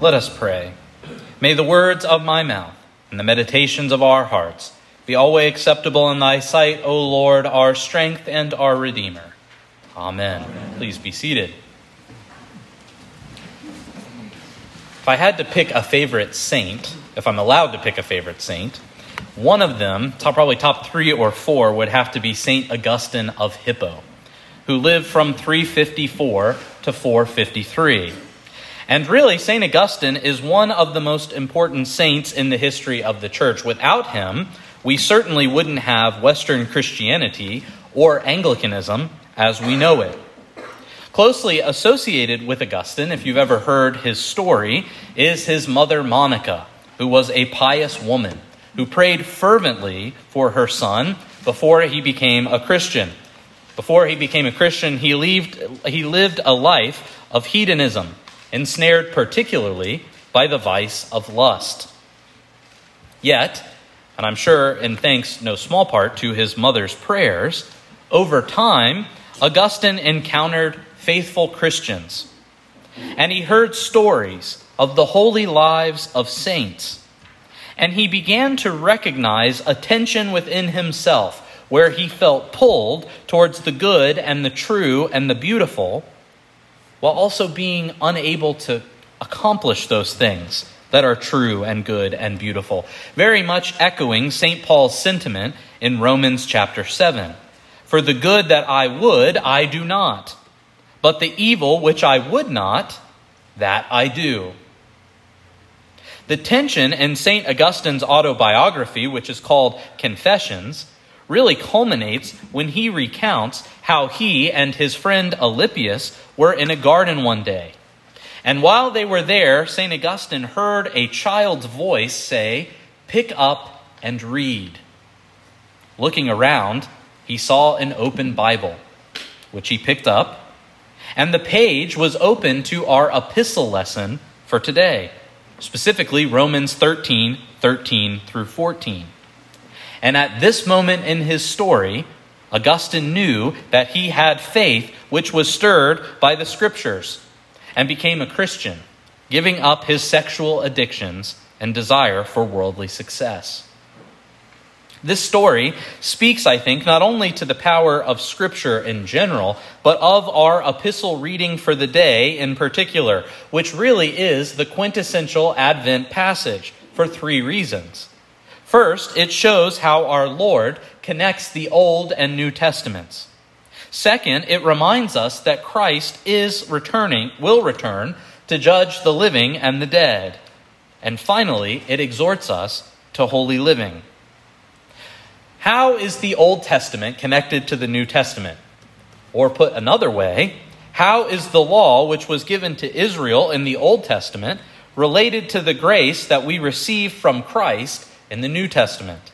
Let us pray. May the words of my mouth and the meditations of our hearts be always acceptable in thy sight, O Lord, our strength and our Redeemer. Amen. Amen. Please be seated. If I had to pick a favorite saint, if I'm allowed to pick a favorite saint, one of them, top, probably top three or four, would have to be Saint Augustine of Hippo, who lived from 354 to 453. And really, St. Augustine is one of the most important saints in the history of the church. Without him, we certainly wouldn't have Western Christianity or Anglicanism as we know it. Closely associated with Augustine, if you've ever heard his story, is his mother Monica, who was a pious woman who prayed fervently for her son before he became a Christian. Before he became a Christian, he lived, he lived a life of hedonism ensnared particularly by the vice of lust. Yet, and I'm sure in thanks no small part to his mother's prayers, over time, Augustine encountered faithful Christians. And he heard stories of the holy lives of saints. And he began to recognize a tension within himself where he felt pulled towards the good and the true and the beautiful while also being unable to accomplish those things that are true and good and beautiful. Very much echoing St. Paul's sentiment in Romans chapter 7. For the good that I would, I do not. But the evil which I would not, that I do. The tension in St. Augustine's autobiography, which is called Confessions, really culminates when he recounts how he and his friend Alypius were in a garden one day. And while they were there, St. Augustine heard a child's voice say, Pick up and read. Looking around, he saw an open Bible, which he picked up, and the page was open to our epistle lesson for today, specifically Romans 13 13 through 14. And at this moment in his story, Augustine knew that he had faith which was stirred by the scriptures and became a Christian, giving up his sexual addictions and desire for worldly success. This story speaks, I think, not only to the power of Scripture in general, but of our epistle reading for the day in particular, which really is the quintessential Advent passage for three reasons. First, it shows how our Lord connects the Old and New Testaments. Second, it reminds us that Christ is returning, will return to judge the living and the dead. And finally, it exhorts us to holy living. How is the Old Testament connected to the New Testament? Or put another way, how is the law which was given to Israel in the Old Testament related to the grace that we receive from Christ in the New Testament?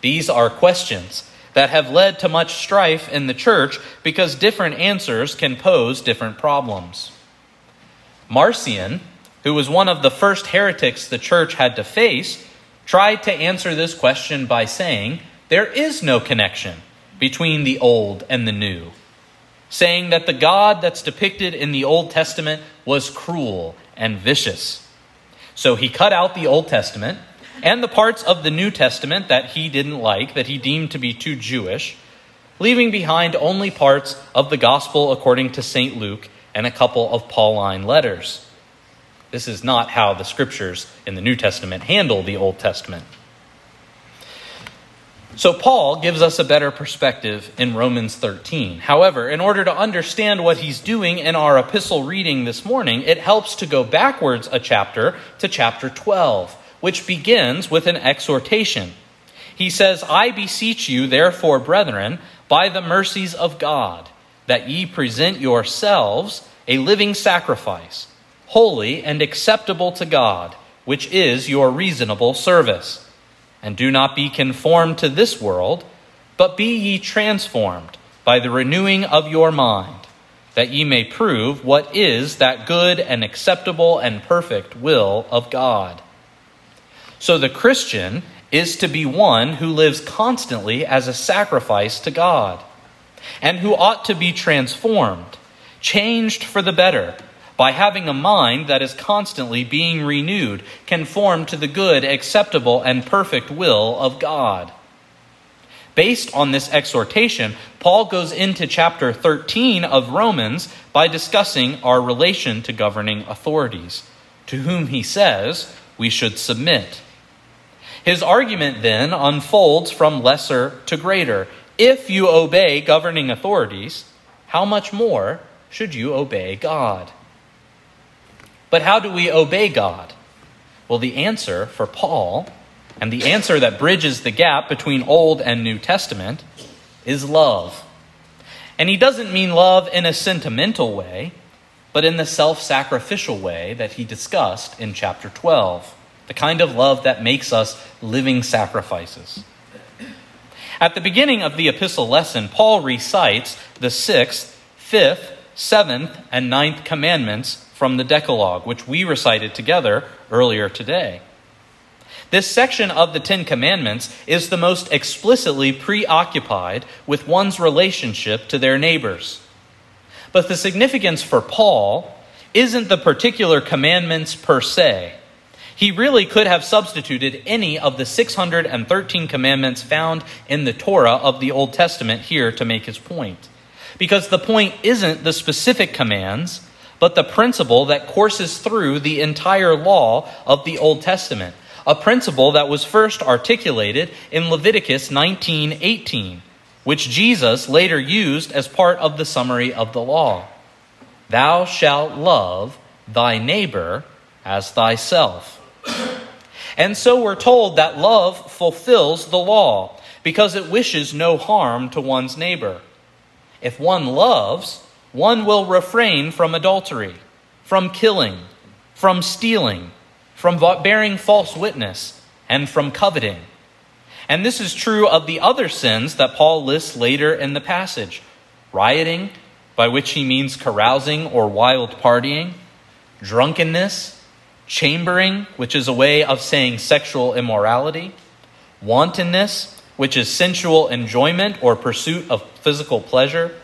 These are questions that have led to much strife in the church because different answers can pose different problems. Marcion, who was one of the first heretics the church had to face, tried to answer this question by saying there is no connection between the old and the new, saying that the God that's depicted in the Old Testament was cruel and vicious. So he cut out the Old Testament and the parts of the New Testament that he didn't like, that he deemed to be too Jewish, leaving behind only parts of the Gospel according to St. Luke and a couple of Pauline letters. This is not how the scriptures in the New Testament handle the Old Testament. So, Paul gives us a better perspective in Romans 13. However, in order to understand what he's doing in our epistle reading this morning, it helps to go backwards a chapter to chapter 12 which begins with an exhortation. He says, I beseech you, therefore, brethren, by the mercies of God, that ye present yourselves a living sacrifice, holy and acceptable to God, which is your reasonable service. And do not be conformed to this world, but be ye transformed by the renewing of your mind, that ye may prove what is that good and acceptable and perfect will of God. So the Christian is to be one who lives constantly as a sacrifice to God, and who ought to be transformed, changed for the better, by having a mind that is constantly being renewed, conformed to the good, acceptable, and perfect will of God. Based on this exhortation, Paul goes into chapter 13 of Romans by discussing our relation to governing authorities, to whom he says we should submit. His argument then unfolds from lesser to greater. If you obey governing authorities, how much more should you obey God? But how do we obey God? Well, the answer for Paul and the answer that bridges the gap between Old and New Testament is love. And he doesn't mean love in a sentimental way, but in the self sacrificial way that he discussed in chapter 12, the kind of love that makes us living sacrifices. At the beginning of the epistle lesson, Paul recites the sixth, fifth, seventh, and ninth commandments from the Decalogue, which we recited together earlier today. This section of the Ten Commandments is the most explicitly preoccupied with one's relationship to their neighbors. But the significance for Paul isn't the particular commandments per se. He really could have substituted any of the 613 commandments found in the Torah of the Old Testament here to make his point. Because the point isn't the specific commands, but the principle that courses through the entire law of the Old Testament a principle that was first articulated in Leviticus 19:18, which Jesus later used as part of the summary of the law. Thou shalt love thy neighbor as thyself. And so we're told that love fulfills the law because it wishes no harm to one's neighbor. If one loves, one will refrain from adultery, from killing, from stealing from bearing false witness, and from coveting. And this is true of the other sins that Paul lists later in the passage rioting, by which he means carousing or wild partying, drunkenness, chambering, which is a way of saying sexual immorality, wantonness, which is sensual enjoyment or pursuit of physical pleasure,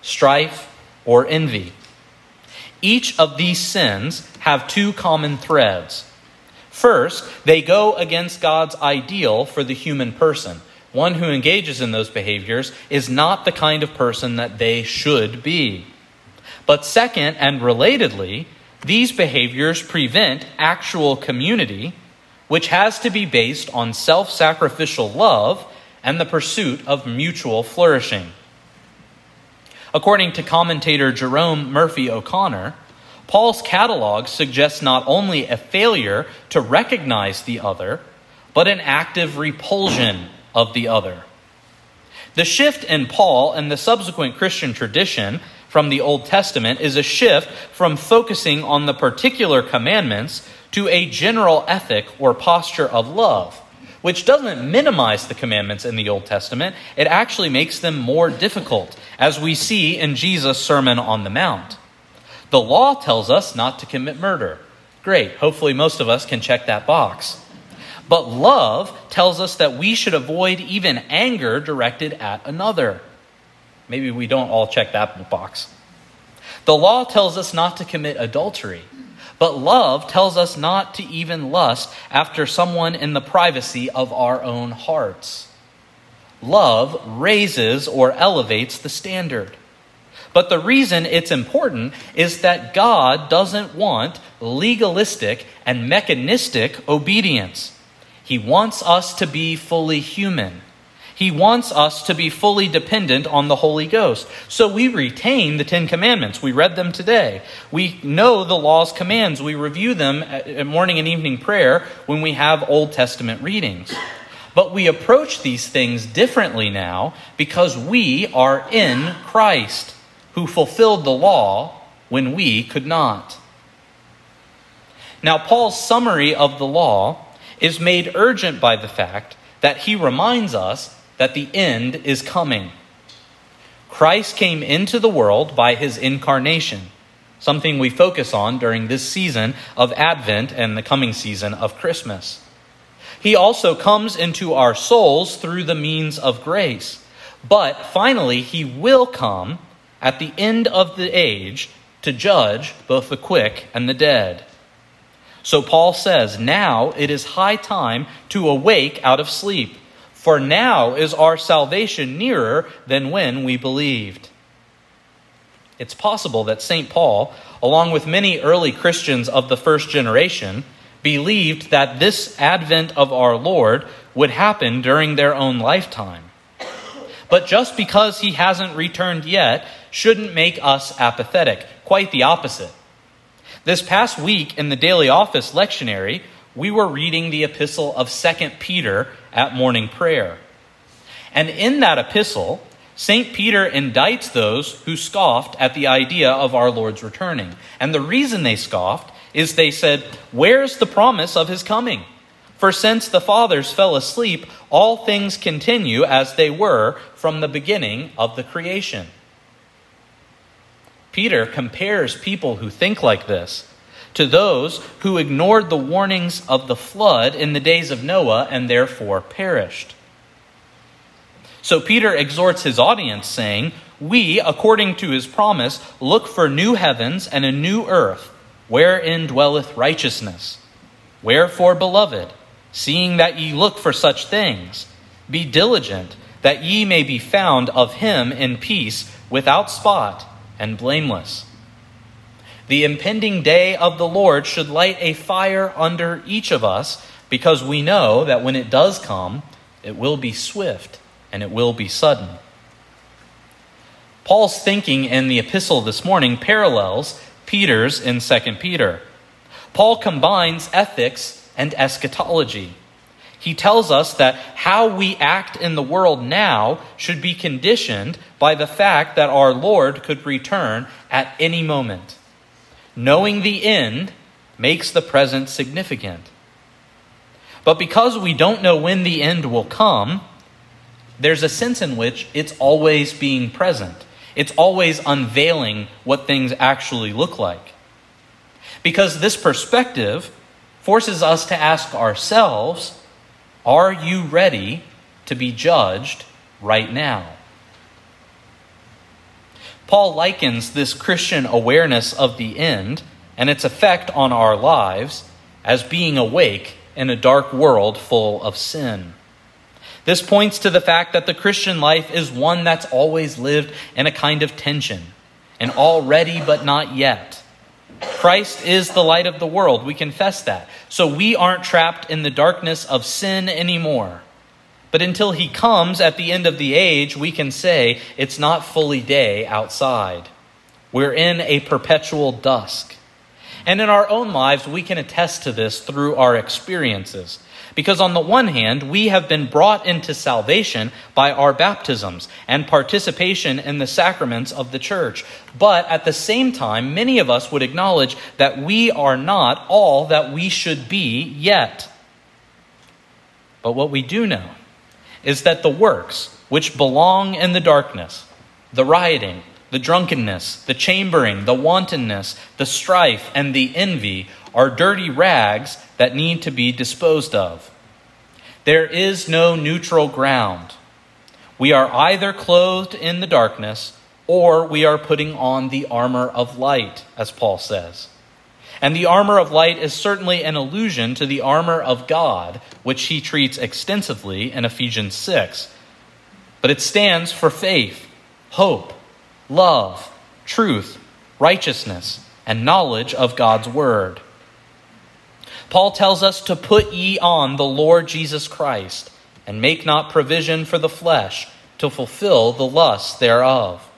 strife, or envy. Each of these sins have two common threads. First, they go against God's ideal for the human person. One who engages in those behaviors is not the kind of person that they should be. But second, and relatedly, these behaviors prevent actual community, which has to be based on self sacrificial love and the pursuit of mutual flourishing. According to commentator Jerome Murphy O'Connor, Paul's catalog suggests not only a failure to recognize the other, but an active repulsion of the other. The shift in Paul and the subsequent Christian tradition from the Old Testament is a shift from focusing on the particular commandments to a general ethic or posture of love, which doesn't minimize the commandments in the Old Testament, it actually makes them more difficult, as we see in Jesus' Sermon on the Mount. The law tells us not to commit murder. Great. Hopefully, most of us can check that box. But love tells us that we should avoid even anger directed at another. Maybe we don't all check that box. The law tells us not to commit adultery, but love tells us not to even lust after someone in the privacy of our own hearts. Love raises or elevates the standard. But the reason it's important is that God doesn't want legalistic and mechanistic obedience. He wants us to be fully human. He wants us to be fully dependent on the Holy Ghost. So we retain the Ten Commandments. We read them today. We know the law's commands. We review them at morning and evening prayer when we have Old Testament readings. But we approach these things differently now because we are in Christ who fulfilled the law when we could not. Now, Paul's summary of the law is made urgent by the fact that he reminds us that the end is coming. Christ came into the world by his incarnation, something we focus on during this season of Advent and the coming season of Christmas. He also comes into our souls through the means of grace. But finally, he will come at the end of the age to judge both the quick and the dead. So Paul says, Now it is high time to awake out of sleep, for now is our salvation nearer than when we believed. It's possible that St. Paul, along with many early Christians of the first generation, believed that this advent of our Lord would happen during their own lifetime. But just because he hasn't returned yet shouldn't make us apathetic. Quite the opposite. This past week in the daily office lectionary, we were reading the epistle of 2 Peter at morning prayer. And in that epistle, St. Peter indicts those who scoffed at the idea of our Lord's returning. And the reason they scoffed is they said, Where's the promise of his coming? For since the fathers fell asleep, all things continue as they were from the beginning of the creation. Peter compares people who think like this to those who ignored the warnings of the flood in the days of Noah and therefore perished. So Peter exhorts his audience, saying, We, according to his promise, look for new heavens and a new earth, wherein dwelleth righteousness. Wherefore, beloved, seeing that ye look for such things, be diligent that ye may be found of him in peace, without spot, and blameless. The impending day of the Lord should light a fire under each of us, because we know that when it does come, it will be swift and it will be sudden. Paul's thinking in the epistle this morning parallels Peter's in 2 Peter. Paul combines ethics and eschatology. He tells us that how we act in the world now should be conditioned by the fact that our Lord could return at any moment. Knowing the end makes the present significant. But because we don't know when the end will come, there's a sense in which it's always being present. It's always unveiling what things actually look like. Because this perspective forces us to ask ourselves are you ready to be judged right now? Paul likens this Christian awareness of the end and its effect on our lives as being awake in a dark world full of sin. This points to the fact that the Christian life is one that's always lived in a kind of tension, an already but not yet. Christ is the light of the world. We confess that. So we aren't trapped in the darkness of sin anymore. But until he comes at the end of the age, we can say it's not fully day outside. We're in a perpetual dusk. And in our own lives, we can attest to this through our experiences. Because on the one hand, we have been brought into salvation by our baptisms and participation in the sacraments of the church. But at the same time, many of us would acknowledge that we are not all that we should be yet. But what we do know is that the works which belong in the darkness, the rioting, the drunkenness, the chambering, the wantonness, the strife, and the envy are dirty rags that need to be disposed of. There is no neutral ground. We are either clothed in the darkness or we are putting on the armor of light, as Paul says. And the armor of light is certainly an allusion to the armor of God, which he treats extensively in Ephesians 6. But it stands for faith, hope, love, truth, righteousness, and knowledge of God's word. Paul tells us to put ye on the Lord Jesus Christ, and make not provision for the flesh to fulfill the lusts thereof.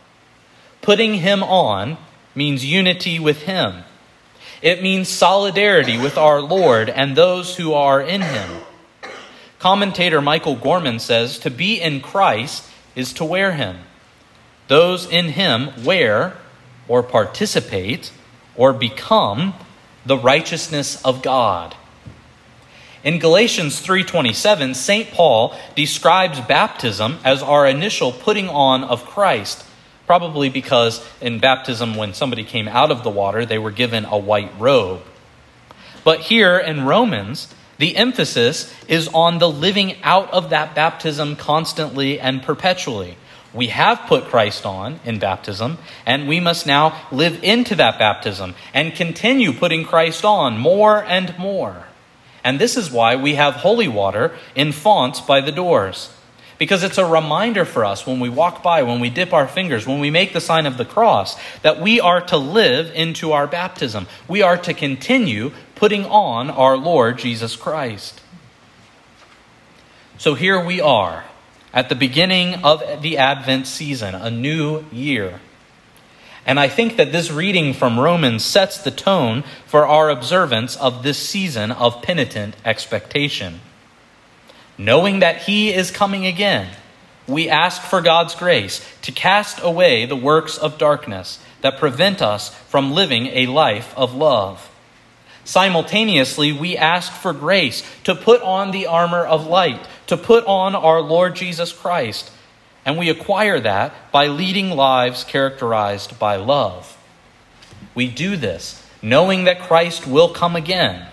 Putting him on means unity with him. It means solidarity with our Lord and those who are in him. Commentator Michael Gorman says to be in Christ is to wear him. Those in him wear or participate or become the righteousness of God. In Galatians 3:27, St. Paul describes baptism as our initial putting on of Christ, probably because in baptism when somebody came out of the water, they were given a white robe. But here in Romans, the emphasis is on the living out of that baptism constantly and perpetually. We have put Christ on in baptism, and we must now live into that baptism and continue putting Christ on more and more. And this is why we have holy water in fonts by the doors. Because it's a reminder for us when we walk by, when we dip our fingers, when we make the sign of the cross, that we are to live into our baptism. We are to continue putting on our Lord Jesus Christ. So here we are at the beginning of the Advent season, a new year. And I think that this reading from Romans sets the tone for our observance of this season of penitent expectation. Knowing that He is coming again, we ask for God's grace to cast away the works of darkness that prevent us from living a life of love. Simultaneously, we ask for grace to put on the armor of light, to put on our Lord Jesus Christ. And we acquire that by leading lives characterized by love. We do this knowing that Christ will come again,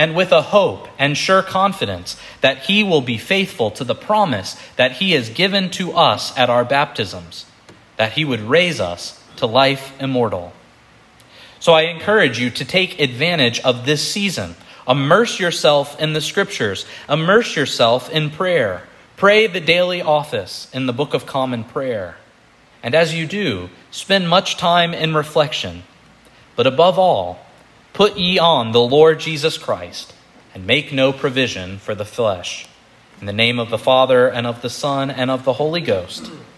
and with a hope and sure confidence that he will be faithful to the promise that he has given to us at our baptisms, that he would raise us to life immortal. So I encourage you to take advantage of this season. Immerse yourself in the scriptures, immerse yourself in prayer. Pray the daily office in the Book of Common Prayer. And as you do, spend much time in reflection. But above all, put ye on the Lord Jesus Christ, and make no provision for the flesh. In the name of the Father, and of the Son, and of the Holy Ghost.